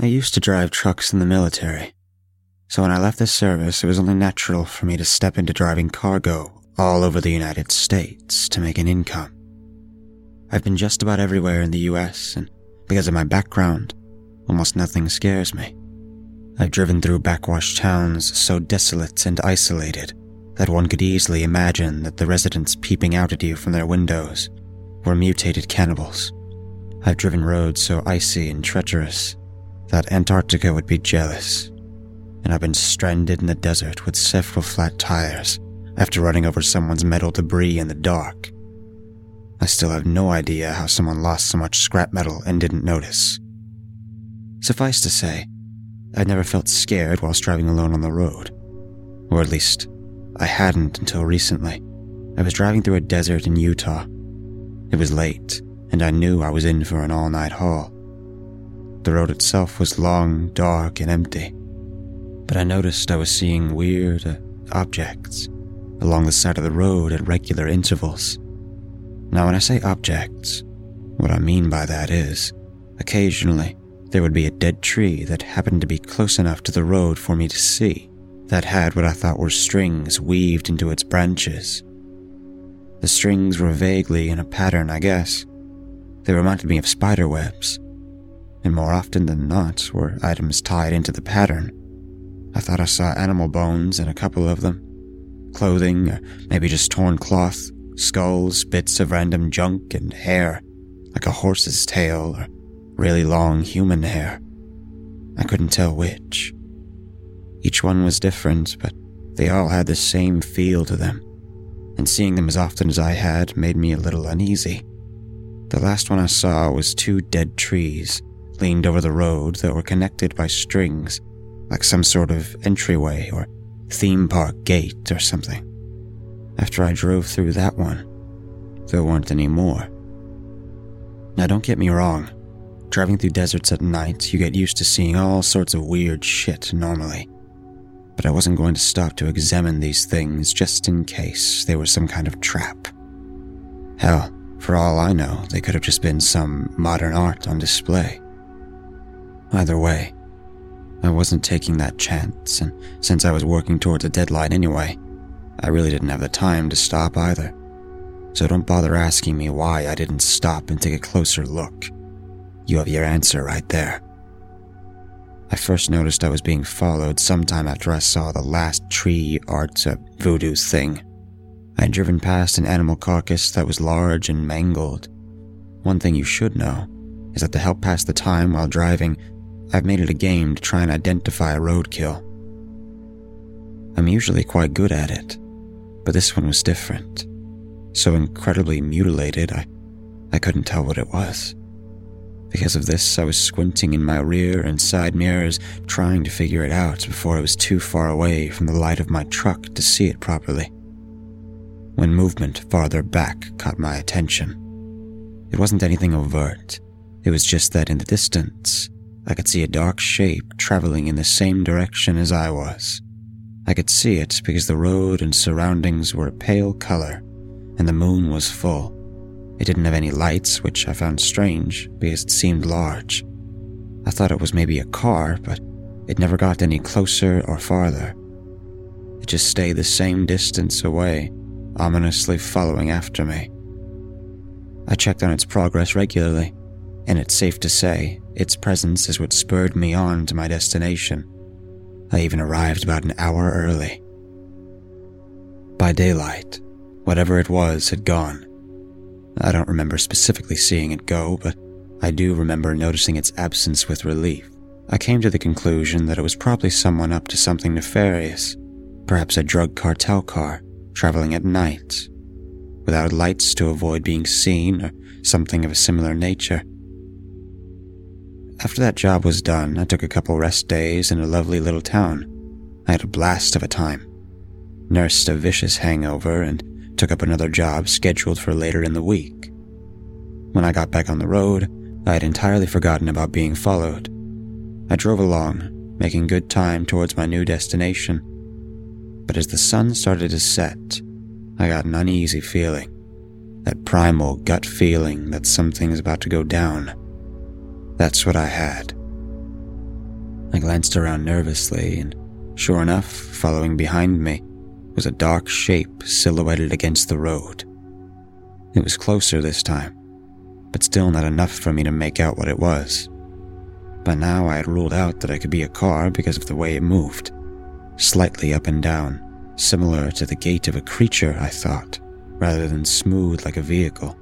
I used to drive trucks in the military, so when I left the service, it was only natural for me to step into driving cargo all over the United States to make an income. I've been just about everywhere in the US, and because of my background, almost nothing scares me. I've driven through backwash towns so desolate and isolated that one could easily imagine that the residents peeping out at you from their windows were mutated cannibals. I've driven roads so icy and treacherous that Antarctica would be jealous. And I've been stranded in the desert with several flat tires after running over someone's metal debris in the dark. I still have no idea how someone lost so much scrap metal and didn't notice. Suffice to say, I'd never felt scared whilst driving alone on the road. Or at least, I hadn't until recently. I was driving through a desert in Utah. It was late, and I knew I was in for an all night haul. The road itself was long, dark, and empty. But I noticed I was seeing weird uh, objects along the side of the road at regular intervals. Now, when I say objects, what I mean by that is, occasionally, there would be a dead tree that happened to be close enough to the road for me to see, that had what I thought were strings weaved into its branches. The strings were vaguely in a pattern, I guess. They reminded me of spider webs, and more often than not were items tied into the pattern. I thought I saw animal bones in a couple of them, clothing, or maybe just torn cloth, skulls, bits of random junk, and hair, like a horse's tail or really long human hair. I couldn't tell which. Each one was different, but they all had the same feel to them, and seeing them as often as I had made me a little uneasy. The last one I saw was two dead trees leaned over the road that were connected by strings, like some sort of entryway or theme park gate or something. After I drove through that one, there weren't any more. Now, don't get me wrong. Driving through deserts at night, you get used to seeing all sorts of weird shit normally. But I wasn't going to stop to examine these things just in case they were some kind of trap. Hell, for all I know, they could have just been some modern art on display. Either way, I wasn't taking that chance, and since I was working towards a deadline anyway, I really didn't have the time to stop either. So don't bother asking me why I didn't stop and take a closer look. You have your answer right there. I first noticed I was being followed sometime after I saw the last tree art uh, voodoo thing. I had driven past an animal carcass that was large and mangled. One thing you should know is that to help pass the time while driving, I've made it a game to try and identify a roadkill. I'm usually quite good at it, but this one was different. So incredibly mutilated, I, I couldn't tell what it was. Because of this, I was squinting in my rear and side mirrors, trying to figure it out before I was too far away from the light of my truck to see it properly. When movement farther back caught my attention, it wasn't anything overt. It was just that in the distance, I could see a dark shape traveling in the same direction as I was. I could see it because the road and surroundings were a pale color, and the moon was full. It didn't have any lights, which I found strange because it seemed large. I thought it was maybe a car, but it never got any closer or farther. It just stayed the same distance away, ominously following after me. I checked on its progress regularly, and it's safe to say its presence is what spurred me on to my destination. I even arrived about an hour early. By daylight, whatever it was had gone. I don't remember specifically seeing it go, but I do remember noticing its absence with relief. I came to the conclusion that it was probably someone up to something nefarious, perhaps a drug cartel car traveling at night, without lights to avoid being seen or something of a similar nature. After that job was done, I took a couple rest days in a lovely little town. I had a blast of a time. Nursed a vicious hangover and took up another job scheduled for later in the week. When I got back on the road, I had entirely forgotten about being followed. I drove along, making good time towards my new destination. But as the sun started to set, I got an uneasy feeling. That primal gut feeling that something is about to go down. That's what I had. I glanced around nervously, and sure enough, following behind me was a dark shape silhouetted against the road. It was closer this time, but still not enough for me to make out what it was. By now, I had ruled out that it could be a car because of the way it moved, slightly up and down, similar to the gait of a creature, I thought, rather than smooth like a vehicle.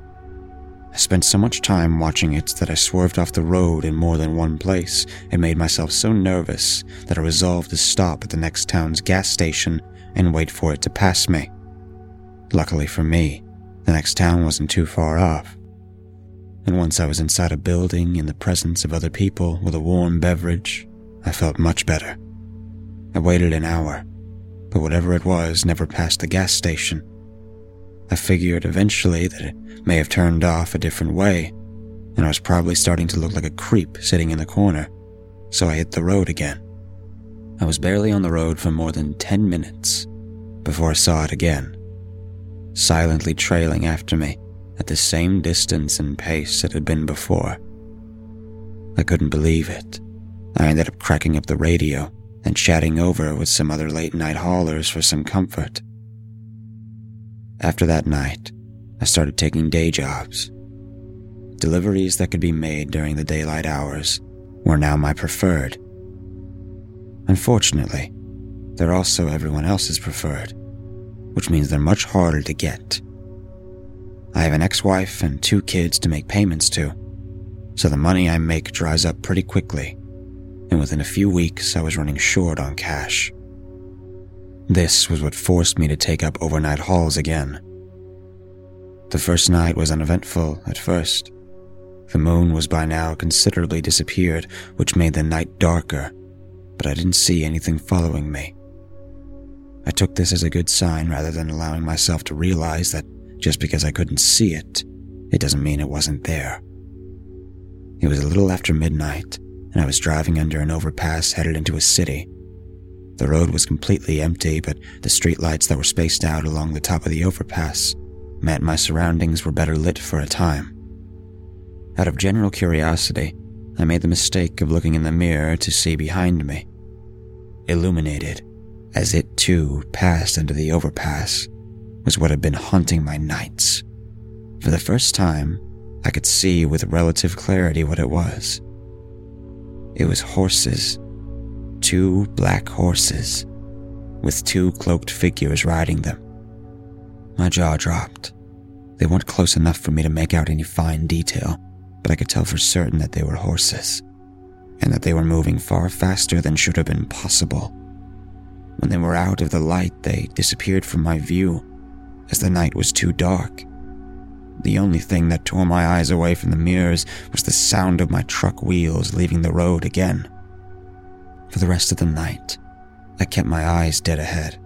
I spent so much time watching it that I swerved off the road in more than one place and made myself so nervous that I resolved to stop at the next town's gas station and wait for it to pass me. Luckily for me, the next town wasn't too far off. And once I was inside a building in the presence of other people with a warm beverage, I felt much better. I waited an hour, but whatever it was never passed the gas station. I figured eventually that it may have turned off a different way, and I was probably starting to look like a creep sitting in the corner, so I hit the road again. I was barely on the road for more than 10 minutes before I saw it again silently trailing after me at the same distance and pace it had been before. I couldn't believe it. I ended up cracking up the radio and chatting over with some other late night haulers for some comfort. After that night, I started taking day jobs. Deliveries that could be made during the daylight hours were now my preferred. Unfortunately, they're also everyone else's preferred which means they're much harder to get. I have an ex wife and two kids to make payments to, so the money I make dries up pretty quickly, and within a few weeks I was running short on cash. This was what forced me to take up overnight halls again. The first night was uneventful at first. The moon was by now considerably disappeared, which made the night darker, but I didn't see anything following me. I took this as a good sign rather than allowing myself to realize that just because I couldn't see it, it doesn't mean it wasn't there. It was a little after midnight, and I was driving under an overpass headed into a city. The road was completely empty, but the streetlights that were spaced out along the top of the overpass meant my surroundings were better lit for a time. Out of general curiosity, I made the mistake of looking in the mirror to see behind me. Illuminated, as it too passed under the overpass, was what had been haunting my nights. For the first time, I could see with relative clarity what it was. It was horses. Two black horses, with two cloaked figures riding them. My jaw dropped. They weren't close enough for me to make out any fine detail, but I could tell for certain that they were horses, and that they were moving far faster than should have been possible. When they were out of the light, they disappeared from my view, as the night was too dark. The only thing that tore my eyes away from the mirrors was the sound of my truck wheels leaving the road again. For the rest of the night, I kept my eyes dead ahead.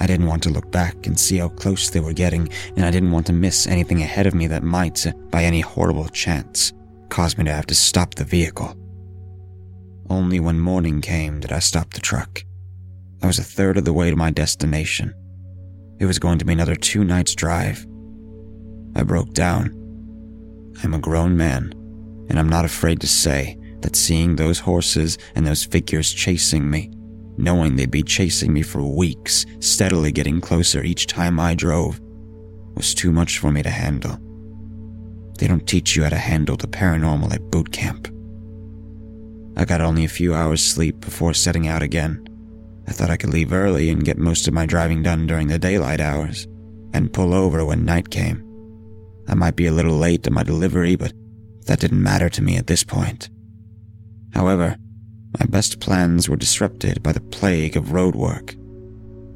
I didn't want to look back and see how close they were getting, and I didn't want to miss anything ahead of me that might, uh, by any horrible chance, cause me to have to stop the vehicle. Only when morning came did I stop the truck. I was a third of the way to my destination. It was going to be another two nights' drive. I broke down. I'm a grown man, and I'm not afraid to say that seeing those horses and those figures chasing me, knowing they'd be chasing me for weeks, steadily getting closer each time I drove, was too much for me to handle. They don't teach you how to handle the paranormal at boot camp. I got only a few hours sleep before setting out again. I thought I could leave early and get most of my driving done during the daylight hours, and pull over when night came. I might be a little late to my delivery, but that didn't matter to me at this point. However, my best plans were disrupted by the plague of road work.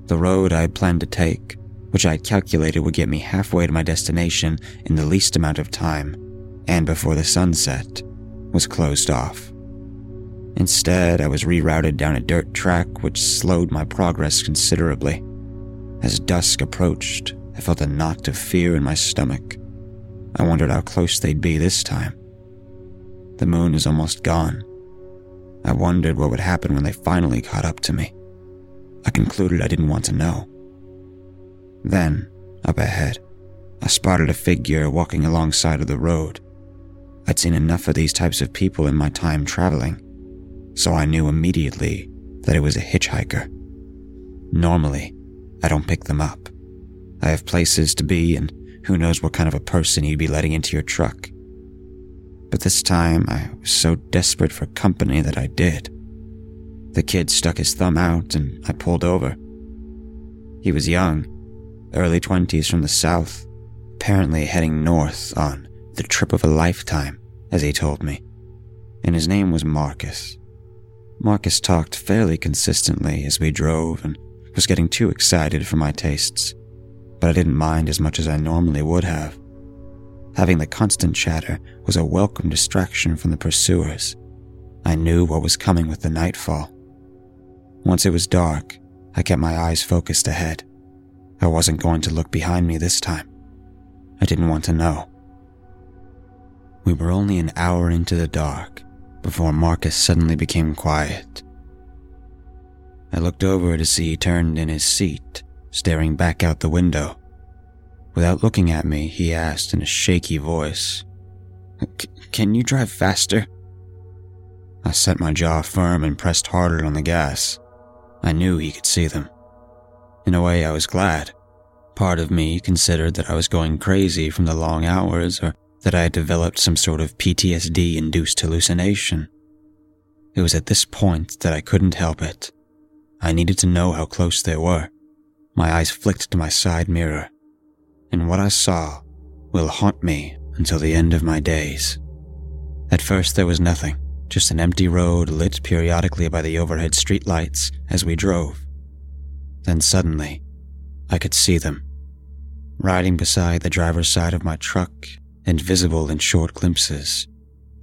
The road I had planned to take, which I had calculated would get me halfway to my destination in the least amount of time, and before the sun set, was closed off. Instead, I was rerouted down a dirt track which slowed my progress considerably. As dusk approached, I felt a knot of fear in my stomach. I wondered how close they'd be this time. The moon was almost gone. I wondered what would happen when they finally caught up to me. I concluded I didn't want to know. Then, up ahead, I spotted a figure walking alongside of the road. I'd seen enough of these types of people in my time traveling so I knew immediately that it was a hitchhiker. Normally, I don't pick them up. I have places to be, and who knows what kind of a person you'd be letting into your truck. But this time, I was so desperate for company that I did. The kid stuck his thumb out, and I pulled over. He was young, early 20s from the south, apparently heading north on the trip of a lifetime, as he told me. And his name was Marcus. Marcus talked fairly consistently as we drove and was getting too excited for my tastes, but I didn't mind as much as I normally would have. Having the constant chatter was a welcome distraction from the pursuers. I knew what was coming with the nightfall. Once it was dark, I kept my eyes focused ahead. I wasn't going to look behind me this time. I didn't want to know. We were only an hour into the dark before Marcus suddenly became quiet. I looked over to see he turned in his seat, staring back out the window. Without looking at me, he asked in a shaky voice, Can you drive faster? I set my jaw firm and pressed harder on the gas. I knew he could see them. In a way, I was glad. Part of me considered that I was going crazy from the long hours or that I had developed some sort of PTSD induced hallucination. It was at this point that I couldn't help it. I needed to know how close they were. My eyes flicked to my side mirror, and what I saw will haunt me until the end of my days. At first, there was nothing, just an empty road lit periodically by the overhead streetlights as we drove. Then suddenly, I could see them. Riding beside the driver's side of my truck and visible in short glimpses,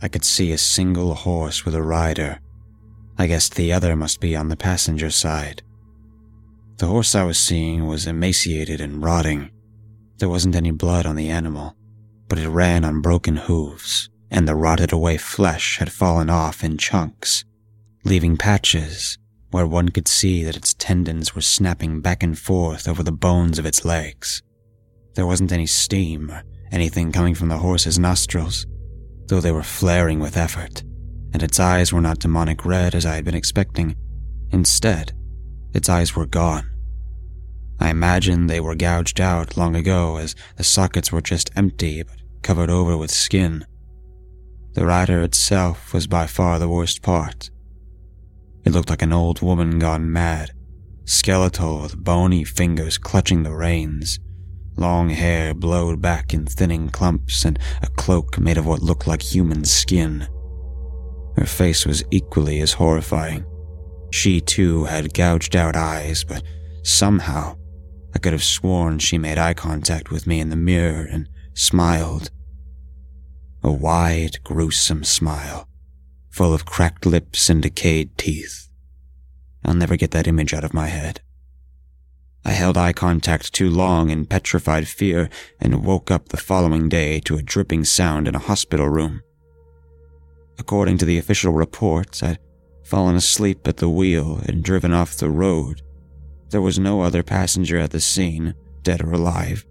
I could see a single horse with a rider. I guessed the other must be on the passenger side. The horse I was seeing was emaciated and rotting. There wasn't any blood on the animal, but it ran on broken hooves, and the rotted away flesh had fallen off in chunks, leaving patches where one could see that its tendons were snapping back and forth over the bones of its legs. There wasn't any steam or anything coming from the horse's nostrils, though they were flaring with effort, and its eyes were not demonic red as I had been expecting. Instead, its eyes were gone. I imagine they were gouged out long ago as the sockets were just empty but covered over with skin. The rider itself was by far the worst part. It looked like an old woman gone mad, skeletal with bony fingers clutching the reins, long hair blowed back in thinning clumps, and a cloak made of what looked like human skin. Her face was equally as horrifying. She too had gouged out eyes, but somehow I could have sworn she made eye contact with me in the mirror and smiled. A wide, gruesome smile full of cracked lips and decayed teeth. I'll never get that image out of my head. I held eye contact too long in petrified fear and woke up the following day to a dripping sound in a hospital room. According to the official reports, I'd fallen asleep at the wheel and driven off the road. There was no other passenger at the scene, dead or alive,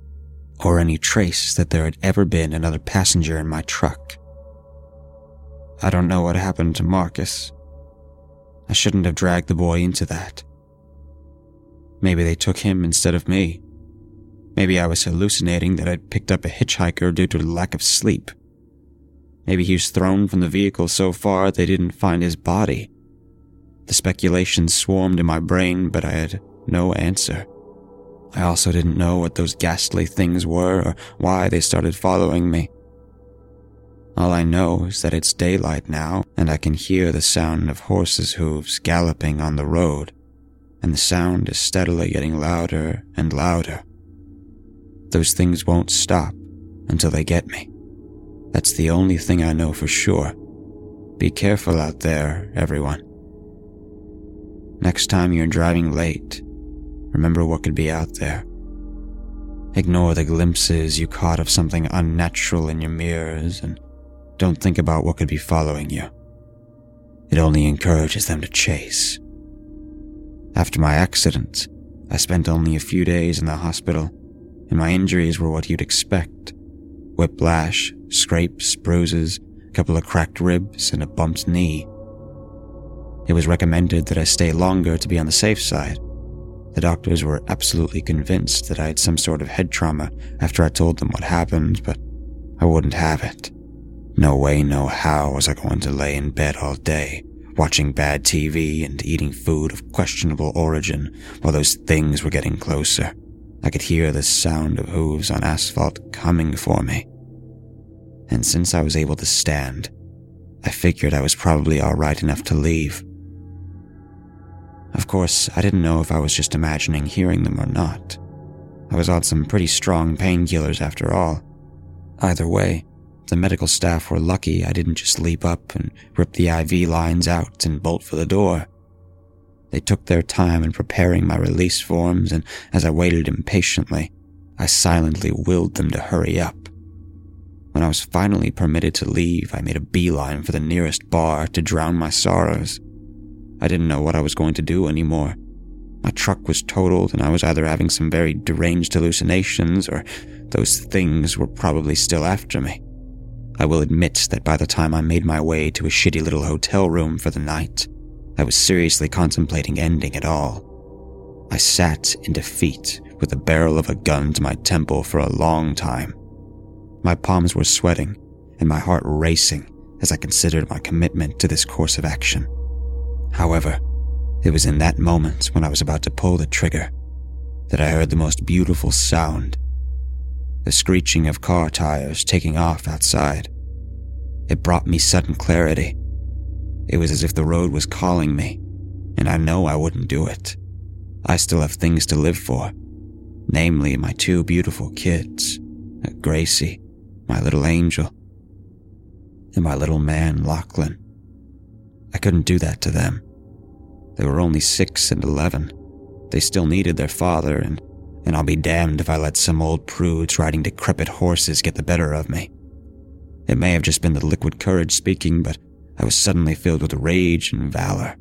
or any trace that there had ever been another passenger in my truck. I don't know what happened to Marcus. I shouldn't have dragged the boy into that. Maybe they took him instead of me. Maybe I was hallucinating that I'd picked up a hitchhiker due to lack of sleep. Maybe he was thrown from the vehicle so far they didn't find his body. The speculations swarmed in my brain, but I had no answer. I also didn't know what those ghastly things were or why they started following me. All I know is that it's daylight now, and I can hear the sound of horses' hooves galloping on the road, and the sound is steadily getting louder and louder. Those things won't stop until they get me. That's the only thing I know for sure. Be careful out there, everyone. Next time you're driving late, remember what could be out there. Ignore the glimpses you caught of something unnatural in your mirrors and don't think about what could be following you. It only encourages them to chase. After my accident, I spent only a few days in the hospital, and my injuries were what you'd expect whiplash, scrapes, bruises, a couple of cracked ribs, and a bumped knee. It was recommended that I stay longer to be on the safe side. The doctors were absolutely convinced that I had some sort of head trauma after I told them what happened, but I wouldn't have it. No way, no how was I going to lay in bed all day, watching bad TV and eating food of questionable origin while those things were getting closer. I could hear the sound of hooves on asphalt coming for me. And since I was able to stand, I figured I was probably alright enough to leave. Of course, I didn't know if I was just imagining hearing them or not. I was on some pretty strong painkillers after all. Either way, the medical staff were lucky I didn't just leap up and rip the IV lines out and bolt for the door. They took their time in preparing my release forms, and as I waited impatiently, I silently willed them to hurry up. When I was finally permitted to leave, I made a beeline for the nearest bar to drown my sorrows. I didn't know what I was going to do anymore. My truck was totaled, and I was either having some very deranged hallucinations or those things were probably still after me. I will admit that by the time I made my way to a shitty little hotel room for the night, I was seriously contemplating ending it all. I sat in defeat with the barrel of a gun to my temple for a long time. My palms were sweating and my heart racing as I considered my commitment to this course of action. However, it was in that moment when I was about to pull the trigger that I heard the most beautiful sound the screeching of car tires taking off outside. It brought me sudden clarity. It was as if the road was calling me, and I know I wouldn't do it. I still have things to live for, namely my two beautiful kids, uh, Gracie, my little angel, and my little man, Lachlan. I couldn't do that to them. They were only six and eleven. They still needed their father, and, and I'll be damned if I let some old prudes riding decrepit horses get the better of me. It may have just been the liquid courage speaking, but I was suddenly filled with rage and valor.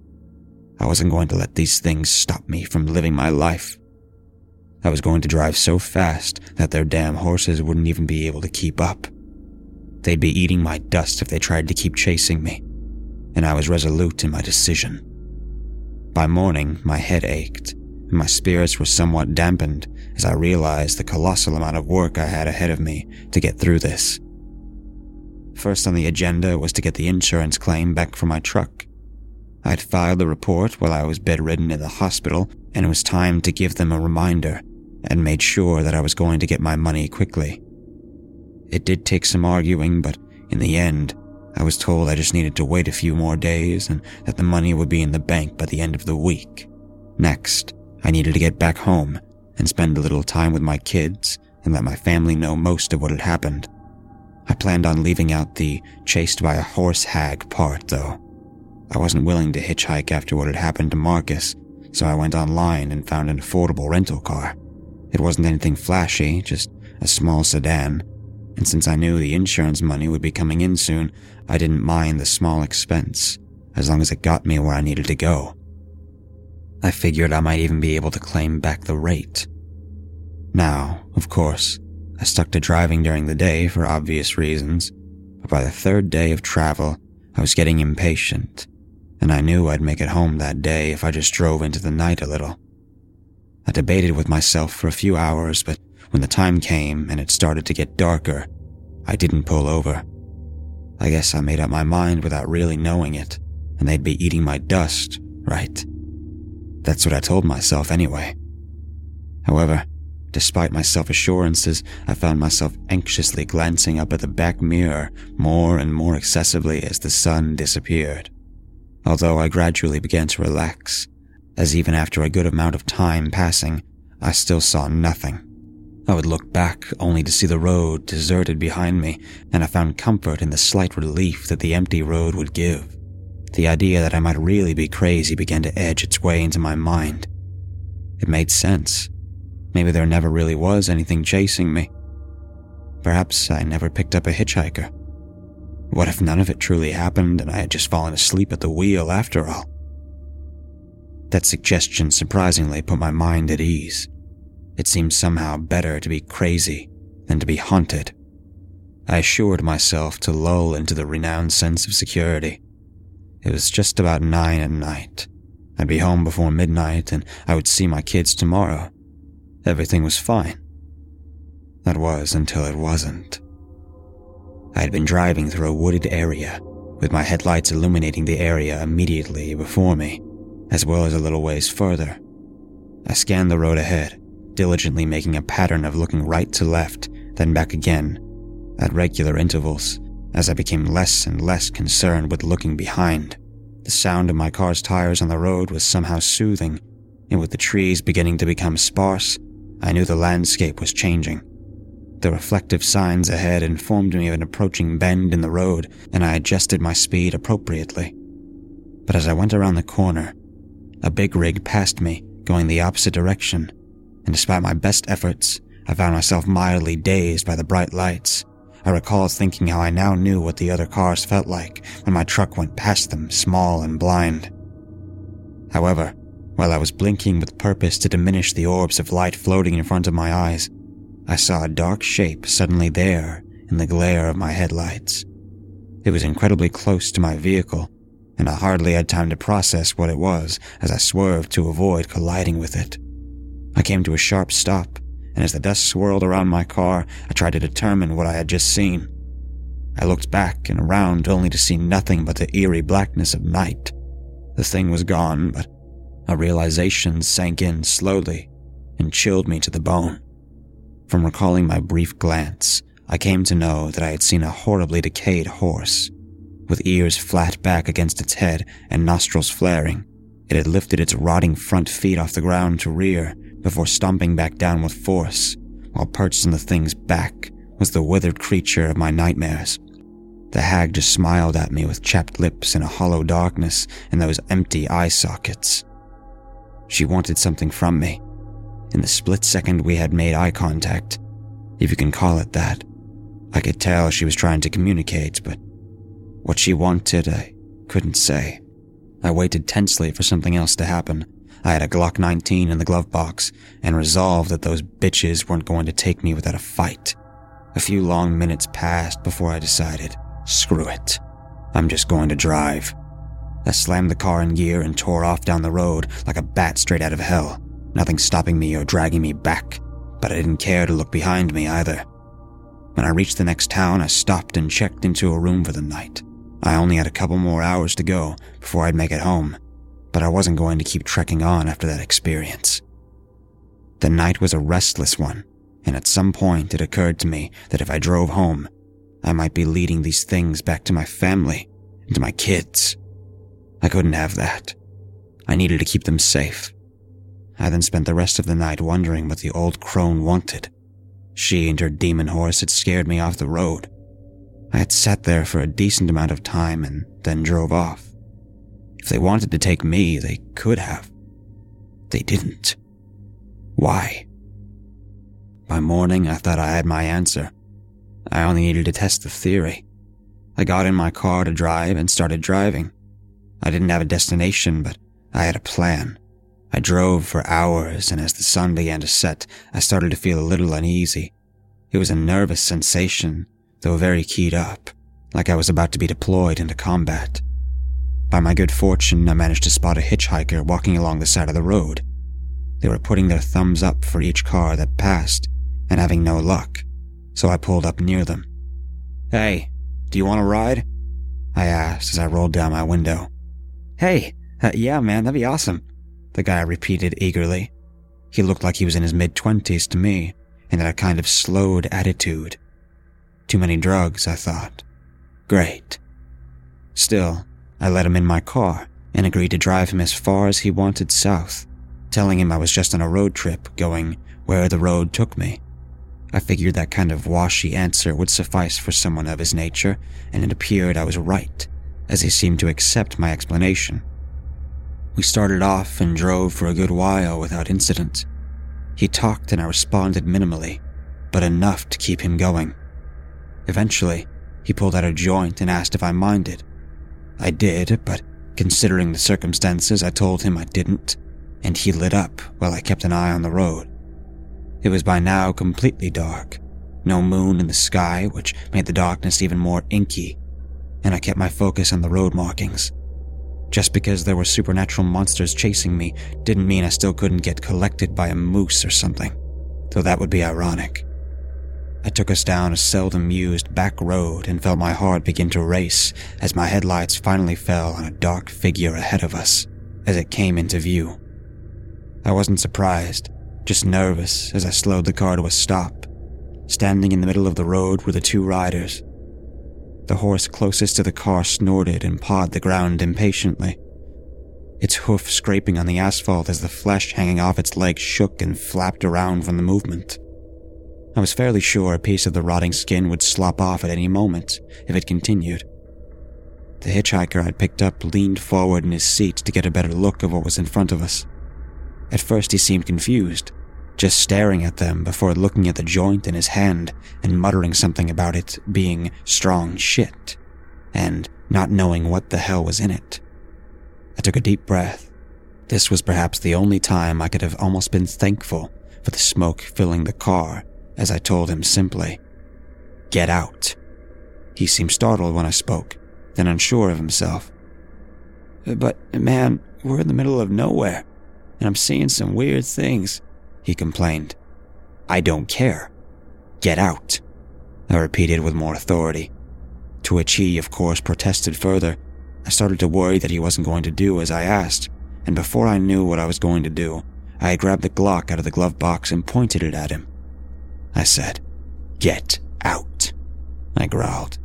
I wasn't going to let these things stop me from living my life. I was going to drive so fast that their damn horses wouldn't even be able to keep up. They'd be eating my dust if they tried to keep chasing me, and I was resolute in my decision. By morning, my head ached, and my spirits were somewhat dampened as I realized the colossal amount of work I had ahead of me to get through this. First on the agenda was to get the insurance claim back for my truck. I'd filed the report while I was bedridden in the hospital, and it was time to give them a reminder and made sure that I was going to get my money quickly. It did take some arguing, but in the end, I was told I just needed to wait a few more days and that the money would be in the bank by the end of the week. Next, I needed to get back home and spend a little time with my kids and let my family know most of what had happened. I planned on leaving out the chased by a horse hag part, though. I wasn't willing to hitchhike after what had happened to Marcus, so I went online and found an affordable rental car. It wasn't anything flashy, just a small sedan, and since I knew the insurance money would be coming in soon, I didn't mind the small expense, as long as it got me where I needed to go. I figured I might even be able to claim back the rate. Now, of course, I stuck to driving during the day for obvious reasons, but by the third day of travel, I was getting impatient, and I knew I'd make it home that day if I just drove into the night a little. I debated with myself for a few hours, but when the time came and it started to get darker, I didn't pull over. I guess I made up my mind without really knowing it, and they'd be eating my dust, right? That's what I told myself anyway. However, despite my self assurances, I found myself anxiously glancing up at the back mirror more and more excessively as the sun disappeared. Although I gradually began to relax, as even after a good amount of time passing, I still saw nothing. I would look back only to see the road deserted behind me, and I found comfort in the slight relief that the empty road would give. The idea that I might really be crazy began to edge its way into my mind. It made sense. Maybe there never really was anything chasing me. Perhaps I never picked up a hitchhiker. What if none of it truly happened and I had just fallen asleep at the wheel after all? That suggestion surprisingly put my mind at ease. It seemed somehow better to be crazy than to be haunted. I assured myself to lull into the renowned sense of security. It was just about nine at night. I'd be home before midnight and I would see my kids tomorrow. Everything was fine. That was until it wasn't. I had been driving through a wooded area, with my headlights illuminating the area immediately before me, as well as a little ways further. I scanned the road ahead, diligently making a pattern of looking right to left, then back again, at regular intervals, as I became less and less concerned with looking behind. The sound of my car's tires on the road was somehow soothing, and with the trees beginning to become sparse, I knew the landscape was changing. The reflective signs ahead informed me of an approaching bend in the road, and I adjusted my speed appropriately. But as I went around the corner, a big rig passed me, going the opposite direction, and despite my best efforts, I found myself mildly dazed by the bright lights. I recall thinking how I now knew what the other cars felt like when my truck went past them, small and blind. However, while I was blinking with purpose to diminish the orbs of light floating in front of my eyes, I saw a dark shape suddenly there in the glare of my headlights. It was incredibly close to my vehicle, and I hardly had time to process what it was as I swerved to avoid colliding with it. I came to a sharp stop and as the dust swirled around my car, I tried to determine what I had just seen. I looked back and around only to see nothing but the eerie blackness of night. The thing was gone, but a realization sank in slowly and chilled me to the bone. From recalling my brief glance, I came to know that I had seen a horribly decayed horse. With ears flat back against its head and nostrils flaring, it had lifted its rotting front feet off the ground to rear before stomping back down with force, while perched on the thing's back was the withered creature of my nightmares. The hag just smiled at me with chapped lips and a hollow darkness in those empty eye sockets. She wanted something from me. In the split second we had made eye contact, if you can call it that, I could tell she was trying to communicate, but what she wanted, I couldn't say. I waited tensely for something else to happen, I had a Glock 19 in the glove box and resolved that those bitches weren't going to take me without a fight. A few long minutes passed before I decided, screw it. I'm just going to drive. I slammed the car in gear and tore off down the road like a bat straight out of hell, nothing stopping me or dragging me back, but I didn't care to look behind me either. When I reached the next town, I stopped and checked into a room for the night. I only had a couple more hours to go before I'd make it home, but I wasn't going to keep trekking on after that experience. The night was a restless one, and at some point it occurred to me that if I drove home, I might be leading these things back to my family and to my kids. I couldn't have that. I needed to keep them safe. I then spent the rest of the night wondering what the old crone wanted. She and her demon horse had scared me off the road. I had sat there for a decent amount of time and then drove off. If they wanted to take me, they could have. They didn't. Why? By morning, I thought I had my answer. I only needed to test the theory. I got in my car to drive and started driving. I didn't have a destination, but I had a plan. I drove for hours, and as the sun began to set, I started to feel a little uneasy. It was a nervous sensation, though very keyed up, like I was about to be deployed into combat. By my good fortune, I managed to spot a hitchhiker walking along the side of the road. They were putting their thumbs up for each car that passed, and having no luck, so I pulled up near them. Hey, do you want to ride? I asked as I rolled down my window. Hey, uh, yeah, man, that'd be awesome, the guy repeated eagerly. He looked like he was in his mid twenties to me, and had a kind of slowed attitude. Too many drugs, I thought. Great. Still, I let him in my car and agreed to drive him as far as he wanted south, telling him I was just on a road trip going where the road took me. I figured that kind of washy answer would suffice for someone of his nature, and it appeared I was right, as he seemed to accept my explanation. We started off and drove for a good while without incident. He talked and I responded minimally, but enough to keep him going. Eventually, he pulled out a joint and asked if I minded. I did, but considering the circumstances, I told him I didn't, and he lit up while I kept an eye on the road. It was by now completely dark, no moon in the sky, which made the darkness even more inky, and I kept my focus on the road markings. Just because there were supernatural monsters chasing me didn't mean I still couldn't get collected by a moose or something, though that would be ironic. I took us down a seldom used back road and felt my heart begin to race as my headlights finally fell on a dark figure ahead of us as it came into view. I wasn't surprised, just nervous as I slowed the car to a stop. Standing in the middle of the road were the two riders. The horse closest to the car snorted and pawed the ground impatiently, its hoof scraping on the asphalt as the flesh hanging off its legs shook and flapped around from the movement. I was fairly sure a piece of the rotting skin would slop off at any moment if it continued. The hitchhiker I'd picked up leaned forward in his seat to get a better look of what was in front of us. At first, he seemed confused, just staring at them before looking at the joint in his hand and muttering something about it being strong shit and not knowing what the hell was in it. I took a deep breath. This was perhaps the only time I could have almost been thankful for the smoke filling the car as I told him simply, Get out. He seemed startled when I spoke, then unsure of himself. But, man, we're in the middle of nowhere, and I'm seeing some weird things he complained. I don't care. Get out, I repeated with more authority. To which he, of course, protested further. I started to worry that he wasn't going to do as I asked, and before I knew what I was going to do, I had grabbed the Glock out of the glove box and pointed it at him. I said, Get out, I growled.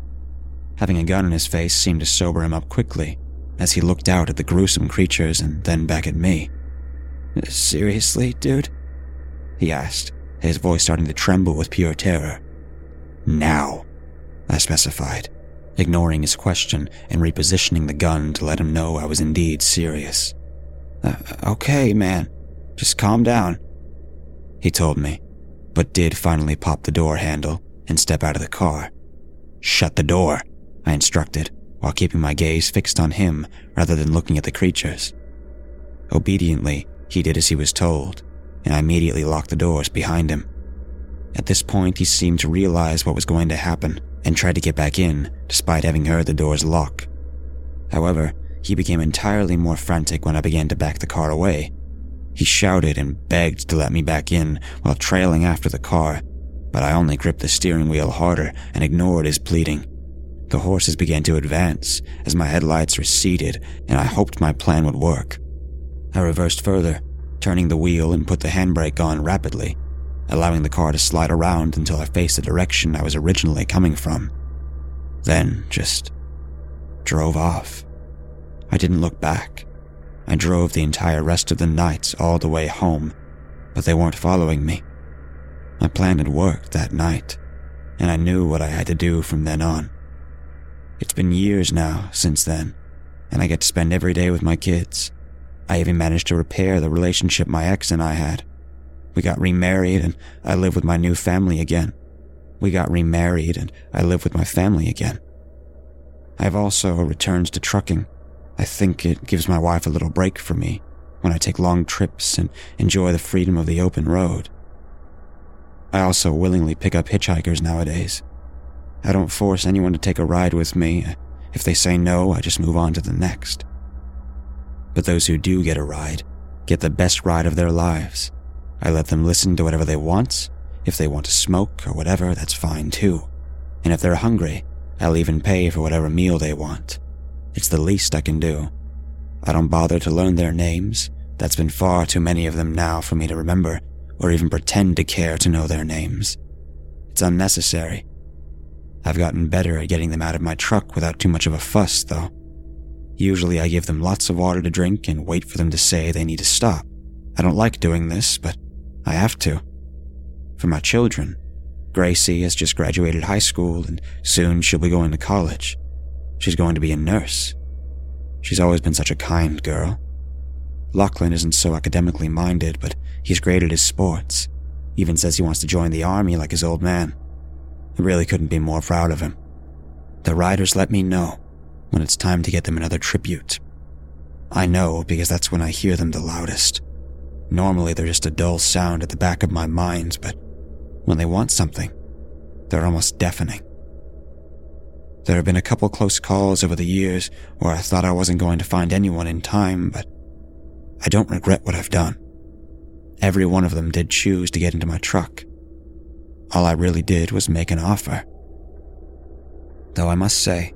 Having a gun in his face seemed to sober him up quickly as he looked out at the gruesome creatures and then back at me. Seriously, dude? he asked, his voice starting to tremble with pure terror. Now, I specified, ignoring his question and repositioning the gun to let him know I was indeed serious. Uh, okay, man, just calm down, he told me, but did finally pop the door handle and step out of the car. Shut the door, I instructed, while keeping my gaze fixed on him rather than looking at the creatures. Obediently, he did as he was told, and I immediately locked the doors behind him. At this point, he seemed to realize what was going to happen and tried to get back in, despite having heard the doors lock. However, he became entirely more frantic when I began to back the car away. He shouted and begged to let me back in while trailing after the car, but I only gripped the steering wheel harder and ignored his pleading. The horses began to advance as my headlights receded, and I hoped my plan would work. I reversed further turning the wheel and put the handbrake on rapidly, allowing the car to slide around until I faced the direction I was originally coming from. Then just drove off. I didn't look back. I drove the entire rest of the night all the way home, but they weren't following me. My plan had worked that night, and I knew what I had to do from then on. It's been years now since then, and I get to spend every day with my kids. I even managed to repair the relationship my ex and I had. We got remarried and I live with my new family again. We got remarried and I live with my family again. I've also returned to trucking. I think it gives my wife a little break for me when I take long trips and enjoy the freedom of the open road. I also willingly pick up hitchhikers nowadays. I don't force anyone to take a ride with me. If they say no, I just move on to the next. But those who do get a ride get the best ride of their lives. I let them listen to whatever they want. If they want to smoke or whatever, that's fine too. And if they're hungry, I'll even pay for whatever meal they want. It's the least I can do. I don't bother to learn their names. That's been far too many of them now for me to remember or even pretend to care to know their names. It's unnecessary. I've gotten better at getting them out of my truck without too much of a fuss, though. Usually I give them lots of water to drink and wait for them to say they need to stop. I don't like doing this, but I have to. For my children, Gracie has just graduated high school and soon she'll be going to college. She's going to be a nurse. She's always been such a kind girl. Lachlan isn't so academically minded, but he's great at his sports. Even says he wants to join the army like his old man. I really couldn't be more proud of him. The riders let me know when it's time to get them another tribute. I know because that's when I hear them the loudest. Normally they're just a dull sound at the back of my mind, but when they want something, they're almost deafening. There have been a couple close calls over the years where I thought I wasn't going to find anyone in time, but I don't regret what I've done. Every one of them did choose to get into my truck. All I really did was make an offer. Though I must say,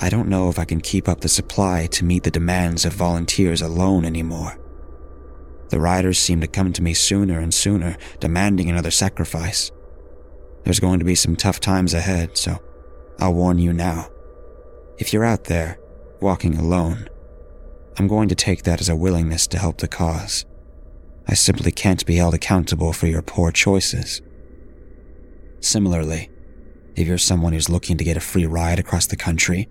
I don't know if I can keep up the supply to meet the demands of volunteers alone anymore. The riders seem to come to me sooner and sooner, demanding another sacrifice. There's going to be some tough times ahead, so I'll warn you now. If you're out there, walking alone, I'm going to take that as a willingness to help the cause. I simply can't be held accountable for your poor choices. Similarly, if you're someone who's looking to get a free ride across the country,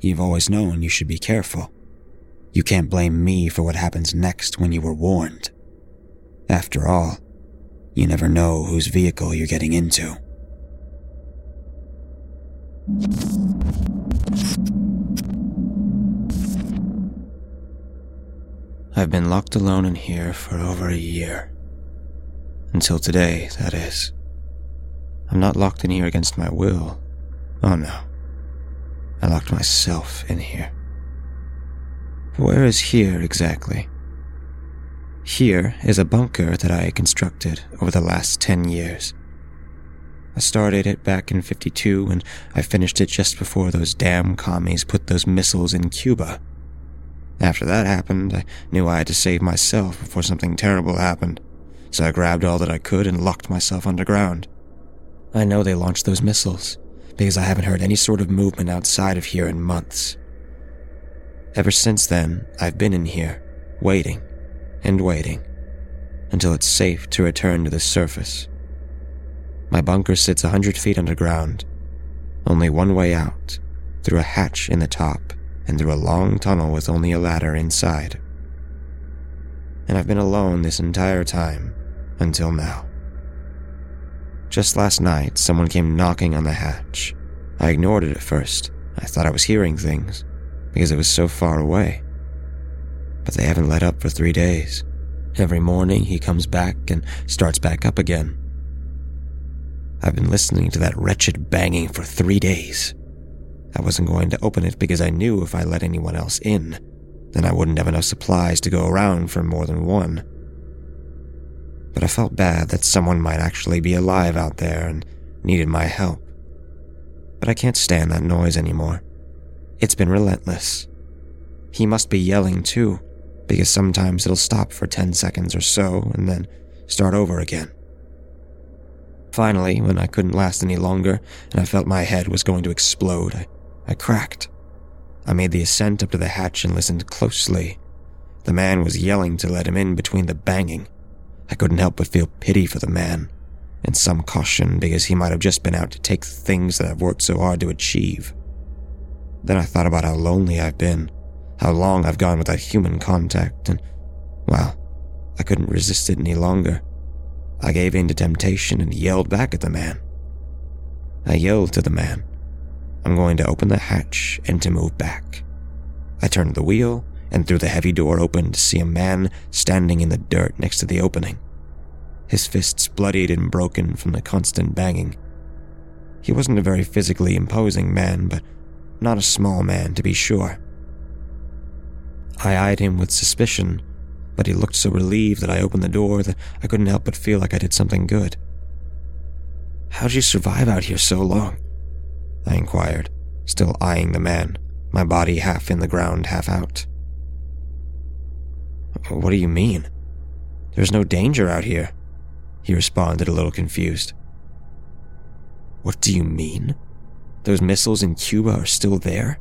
you've always known you should be careful. You can't blame me for what happens next when you were warned. After all, you never know whose vehicle you're getting into. I've been locked alone in here for over a year. Until today, that is. I'm not locked in here against my will. Oh no. I locked myself in here. Where is here exactly? Here is a bunker that I constructed over the last 10 years. I started it back in 52 and I finished it just before those damn commies put those missiles in Cuba. After that happened, I knew I had to save myself before something terrible happened, so I grabbed all that I could and locked myself underground. I know they launched those missiles, because I haven't heard any sort of movement outside of here in months. Ever since then, I've been in here, waiting and waiting, until it's safe to return to the surface. My bunker sits a hundred feet underground, only one way out, through a hatch in the top and through a long tunnel with only a ladder inside. And I've been alone this entire time, until now. Just last night, someone came knocking on the hatch. I ignored it at first. I thought I was hearing things, because it was so far away. But they haven't let up for three days. Every morning, he comes back and starts back up again. I've been listening to that wretched banging for three days. I wasn't going to open it because I knew if I let anyone else in, then I wouldn't have enough supplies to go around for more than one. But I felt bad that someone might actually be alive out there and needed my help. But I can't stand that noise anymore. It's been relentless. He must be yelling too, because sometimes it'll stop for 10 seconds or so and then start over again. Finally, when I couldn't last any longer and I felt my head was going to explode, I I cracked. I made the ascent up to the hatch and listened closely. The man was yelling to let him in between the banging. I couldn't help but feel pity for the man, and some caution because he might have just been out to take the things that I've worked so hard to achieve. Then I thought about how lonely I've been, how long I've gone without human contact, and, well, I couldn't resist it any longer. I gave in to temptation and yelled back at the man. I yelled to the man, I'm going to open the hatch and to move back. I turned the wheel and threw the heavy door open to see a man standing in the dirt next to the opening. His fists bloodied and broken from the constant banging. He wasn't a very physically imposing man, but not a small man to be sure. I eyed him with suspicion, but he looked so relieved that I opened the door that I couldn't help but feel like I did something good. How'd you survive out here so long? I inquired, still eyeing the man, my body half in the ground, half out. What do you mean? There's no danger out here, he responded, a little confused. What do you mean? Those missiles in Cuba are still there?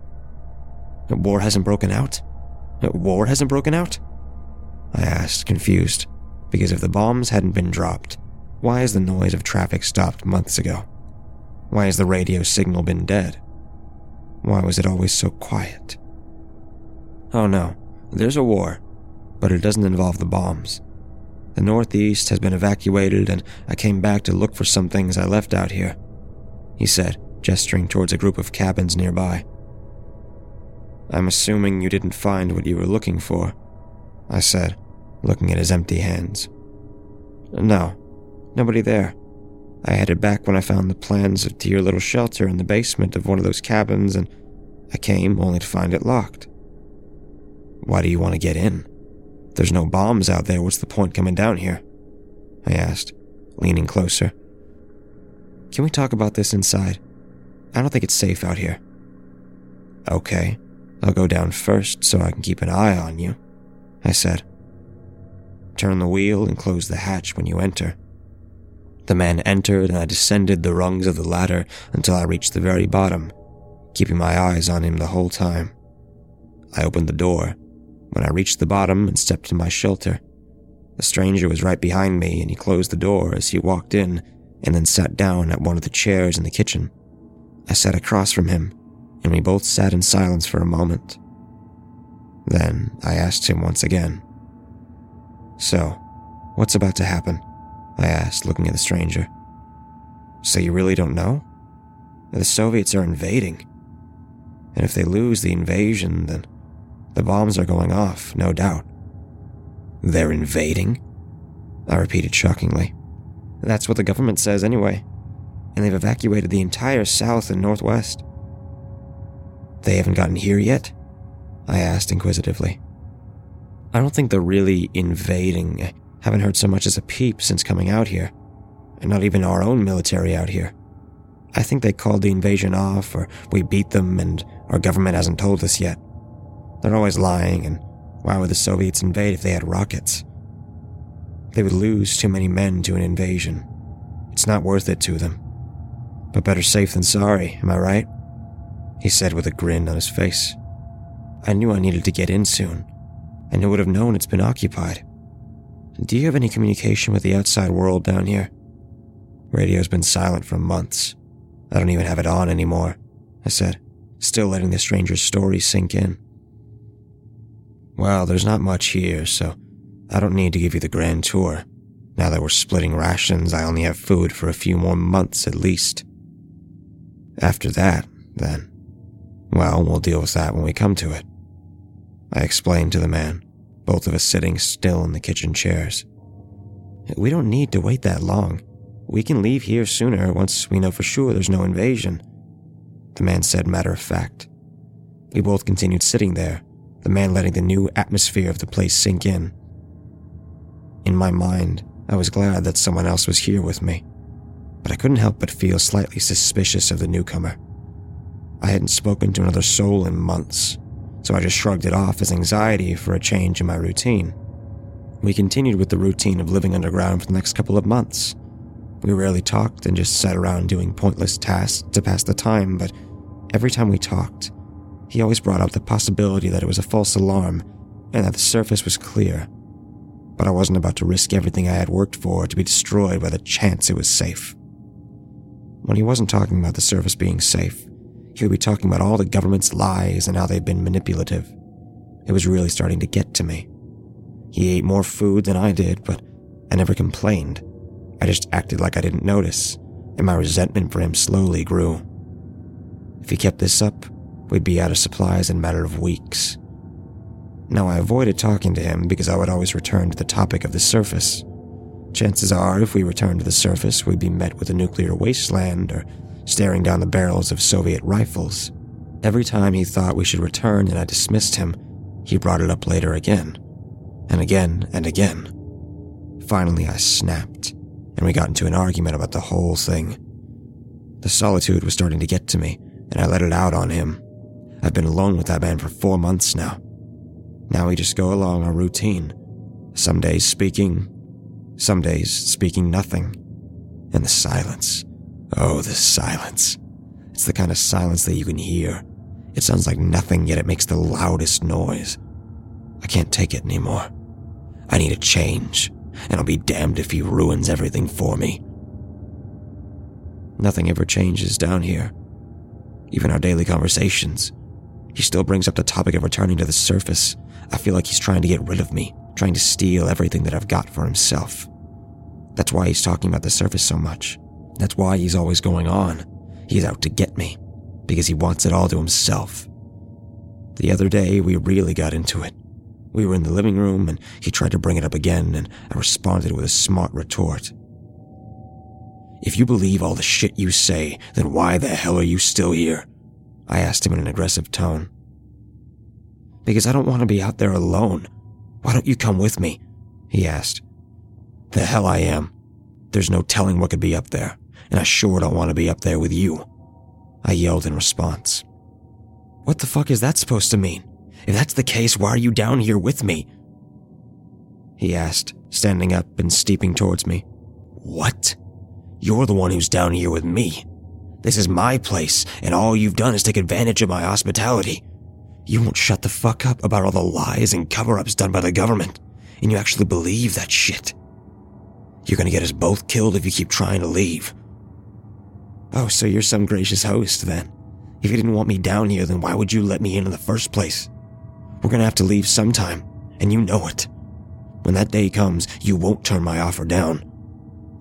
War hasn't broken out? War hasn't broken out? I asked, confused, because if the bombs hadn't been dropped, why has the noise of traffic stopped months ago? Why has the radio signal been dead? Why was it always so quiet? Oh no, there's a war, but it doesn't involve the bombs. The Northeast has been evacuated, and I came back to look for some things I left out here, he said, gesturing towards a group of cabins nearby. I'm assuming you didn't find what you were looking for, I said, looking at his empty hands. No, nobody there. I headed back when I found the plans of dear little shelter in the basement of one of those cabins, and I came only to find it locked. Why do you want to get in? There's no bombs out there. What's the point coming down here? I asked, leaning closer. Can we talk about this inside? I don't think it's safe out here. Okay, I'll go down first so I can keep an eye on you, I said. Turn the wheel and close the hatch when you enter. The man entered, and I descended the rungs of the ladder until I reached the very bottom, keeping my eyes on him the whole time. I opened the door. When I reached the bottom and stepped to my shelter, the stranger was right behind me, and he closed the door as he walked in and then sat down at one of the chairs in the kitchen. I sat across from him, and we both sat in silence for a moment. Then I asked him once again, So, what's about to happen? I asked, looking at the stranger. So you really don't know? The Soviets are invading. And if they lose the invasion, then the bombs are going off, no doubt. They're invading? I repeated shockingly. That's what the government says anyway. And they've evacuated the entire south and northwest. They haven't gotten here yet? I asked inquisitively. I don't think they're really invading. I Haven't heard so much as a peep since coming out here. And not even our own military out here. I think they called the invasion off, or we beat them and our government hasn't told us yet. They're always lying, and why would the Soviets invade if they had rockets? They would lose too many men to an invasion. It's not worth it to them. But better safe than sorry, am I right? He said with a grin on his face. I knew I needed to get in soon, and who would have known it's been occupied? Do you have any communication with the outside world down here? Radio's been silent for months. I don't even have it on anymore, I said, still letting the stranger's story sink in. Well, there's not much here, so I don't need to give you the grand tour. Now that we're splitting rations, I only have food for a few more months at least. After that, then, well, we'll deal with that when we come to it. I explained to the man both of us sitting still in the kitchen chairs. We don't need to wait that long. We can leave here sooner once we know for sure there's no invasion. The man said matter of fact. We both continued sitting there, the man letting the new atmosphere of the place sink in. In my mind, I was glad that someone else was here with me, but I couldn't help but feel slightly suspicious of the newcomer. I hadn't spoken to another soul in months, so I just shrugged it off as anxiety for a change in my routine. We continued with the routine of living underground for the next couple of months. We rarely talked and just sat around doing pointless tasks to pass the time, but every time we talked, he always brought up the possibility that it was a false alarm and that the surface was clear. But I wasn't about to risk everything I had worked for to be destroyed by the chance it was safe. When he wasn't talking about the surface being safe, he would be talking about all the government's lies and how they've been manipulative. It was really starting to get to me. He ate more food than I did, but I never complained. I just acted like I didn't notice, and my resentment for him slowly grew. If he kept this up, we'd be out of supplies in a matter of weeks. Now, I avoided talking to him because I would always return to the topic of the surface. Chances are, if we returned to the surface, we'd be met with a nuclear wasteland or staring down the barrels of Soviet rifles. Every time he thought we should return and I dismissed him, he brought it up later again, and again and again. Finally, I snapped, and we got into an argument about the whole thing. The solitude was starting to get to me, and I let it out on him. I've been alone with that man for four months now. Now we just go along our routine. Some days speaking, some days speaking nothing. And the silence. Oh, the silence. It's the kind of silence that you can hear. It sounds like nothing, yet it makes the loudest noise. I can't take it anymore. I need a change, and I'll be damned if he ruins everything for me. Nothing ever changes down here. Even our daily conversations. He still brings up the topic of returning to the surface. I feel like he's trying to get rid of me, trying to steal everything that I've got for himself. That's why he's talking about the surface so much. That's why he's always going on. He's out to get me, because he wants it all to himself. The other day, we really got into it. We were in the living room, and he tried to bring it up again, and I responded with a smart retort. If you believe all the shit you say, then why the hell are you still here? I asked him in an aggressive tone. Because I don't want to be out there alone. Why don't you come with me? He asked. The hell I am. There's no telling what could be up there, and I sure don't want to be up there with you. I yelled in response. What the fuck is that supposed to mean? If that's the case, why are you down here with me? He asked, standing up and steeping towards me. What? You're the one who's down here with me. This is my place, and all you've done is take advantage of my hospitality. You won't shut the fuck up about all the lies and cover ups done by the government, and you actually believe that shit. You're gonna get us both killed if you keep trying to leave. Oh, so you're some gracious host then. If you didn't want me down here, then why would you let me in in the first place? We're gonna have to leave sometime, and you know it. When that day comes, you won't turn my offer down,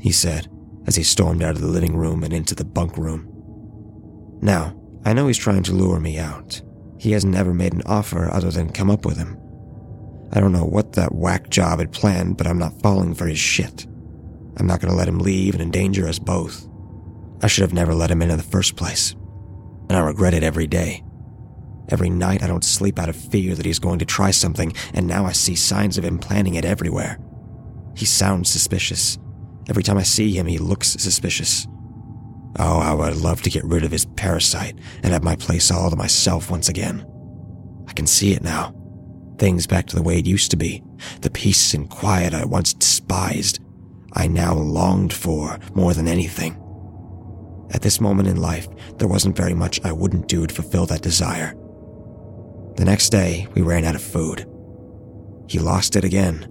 he said as he stormed out of the living room and into the bunk room. Now, I know he's trying to lure me out. He hasn't ever made an offer other than come up with him. I don't know what that whack job had planned, but I'm not falling for his shit. I'm not to let him leave and endanger us both. I should have never let him in in the first place. And I regret it every day. Every night I don't sleep out of fear that he's going to try something, and now I see signs of him planning it everywhere. He sounds suspicious, Every time I see him, he looks suspicious. Oh, how I'd love to get rid of his parasite and have my place all to myself once again. I can see it now. Things back to the way it used to be. The peace and quiet I once despised, I now longed for more than anything. At this moment in life, there wasn't very much I wouldn't do to fulfill that desire. The next day, we ran out of food. He lost it again.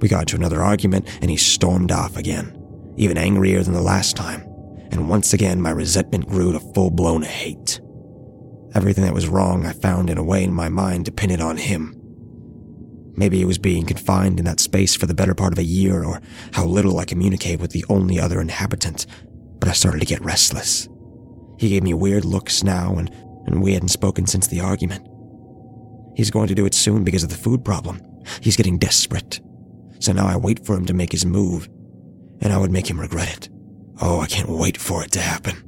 We got into another argument and he stormed off again even angrier than the last time, and once again my resentment grew to full blown hate. Everything that was wrong I found in a way in my mind depended on him. Maybe it was being confined in that space for the better part of a year, or how little I communicate with the only other inhabitant, but I started to get restless. He gave me weird looks now, and, and we hadn't spoken since the argument. He's going to do it soon because of the food problem. He's getting desperate. So now I wait for him to make his move, and I would make him regret it. Oh, I can't wait for it to happen.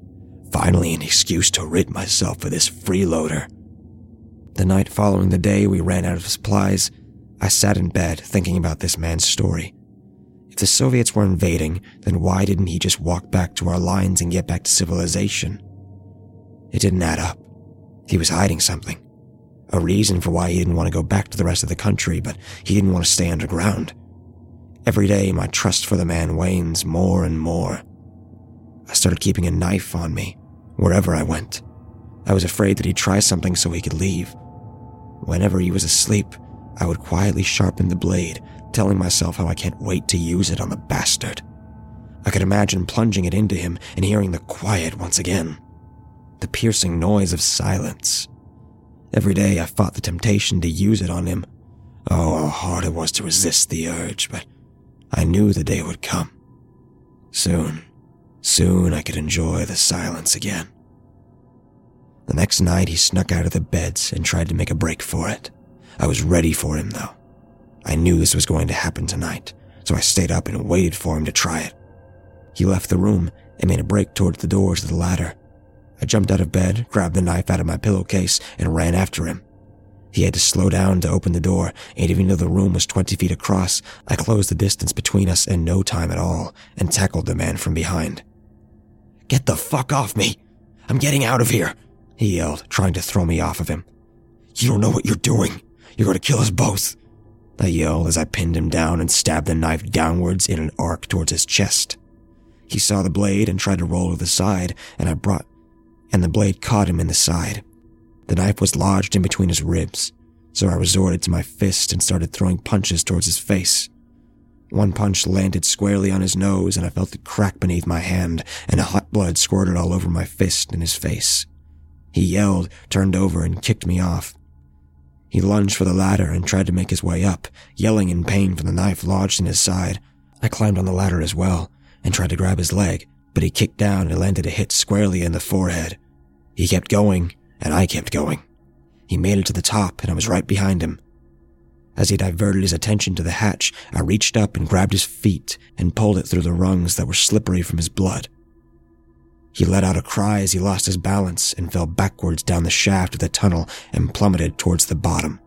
Finally, an excuse to rid myself of this freeloader. The night following the day we ran out of supplies, I sat in bed thinking about this man's story. If the Soviets were invading, then why didn't he just walk back to our lines and get back to civilization? It didn't add up. He was hiding something. A reason for why he didn't want to go back to the rest of the country, but he didn't want to stay underground. Every day, my trust for the man wanes more and more. I started keeping a knife on me wherever I went. I was afraid that he'd try something so he could leave. Whenever he was asleep, I would quietly sharpen the blade, telling myself how I can't wait to use it on the bastard. I could imagine plunging it into him and hearing the quiet once again. The piercing noise of silence. Every day I fought the temptation to use it on him. Oh, how hard it was to resist the urge, but I knew the day would come. Soon, soon I could enjoy the silence again. The next night, he snuck out of the beds and tried to make a break for it. I was ready for him, though. I knew this was going to happen tonight, so I stayed up and waited for him to try it. He left the room and made a break towards the doors of the ladder. I jumped out of bed, grabbed the knife out of my pillowcase, and ran after him. He had to slow down to open the door, and even though the room was 20 feet across, I closed the distance between us in no time at all and tackled the man from behind. Get the fuck off me! I'm getting out of here! He yelled, trying to throw me off of him. You don't know what you're doing. You're going to kill us both. I yelled as I pinned him down and stabbed the knife downwards in an arc towards his chest. He saw the blade and tried to roll to the side, and I brought, and the blade caught him in the side. The knife was lodged in between his ribs, so I resorted to my fist and started throwing punches towards his face. One punch landed squarely on his nose, and I felt it crack beneath my hand, and hot blood squirted all over my fist and his face. He yelled, turned over, and kicked me off. He lunged for the ladder and tried to make his way up, yelling in pain from the knife lodged in his side. I climbed on the ladder as well and tried to grab his leg, but he kicked down and landed a hit squarely in the forehead. He kept going, and I kept going. He made it to the top, and I was right behind him. As he diverted his attention to the hatch, I reached up and grabbed his feet and pulled it through the rungs that were slippery from his blood. He let out a cry as he lost his balance and fell backwards down the shaft of the tunnel and plummeted towards the bottom.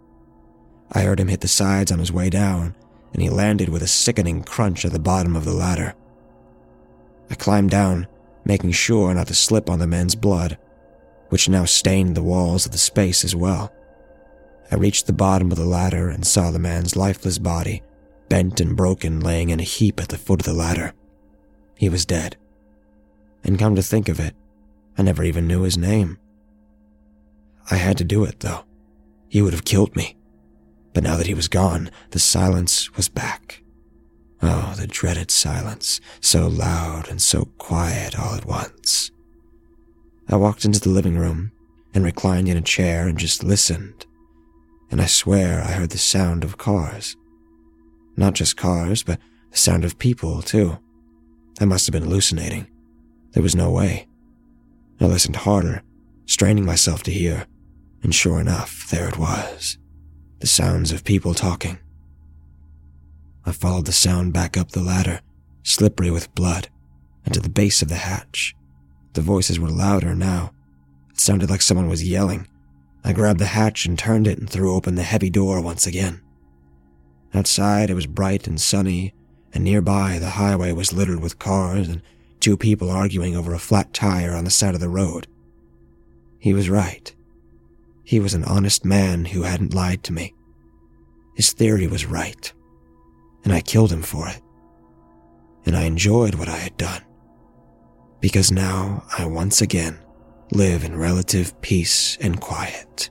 I heard him hit the sides on his way down, and he landed with a sickening crunch at the bottom of the ladder. I climbed down, making sure not to slip on the man's blood, which now stained the walls of the space as well. I reached the bottom of the ladder and saw the man's lifeless body, bent and broken, laying in a heap at the foot of the ladder. He was dead. And come to think of it, I never even knew his name. I had to do it, though. He would have killed me. But now that he was gone, the silence was back. Oh, the dreaded silence, so loud and so quiet all at once. I walked into the living room and reclined in a chair and just listened. And I swear I heard the sound of cars. Not just cars, but the sound of people, too. I must have been hallucinating. There was no way. I listened harder, straining myself to hear, and sure enough, there it was the sounds of people talking. I followed the sound back up the ladder, slippery with blood, and to the base of the hatch. The voices were louder now. It sounded like someone was yelling. I grabbed the hatch and turned it and threw open the heavy door once again. Outside, it was bright and sunny, and nearby, the highway was littered with cars and two people arguing over a flat tire on the side of the road. He was right. He was an honest man who hadn't lied to me. His theory was right, and I killed him for it. And I enjoyed what I had done, because now I once again live in relative peace and quiet.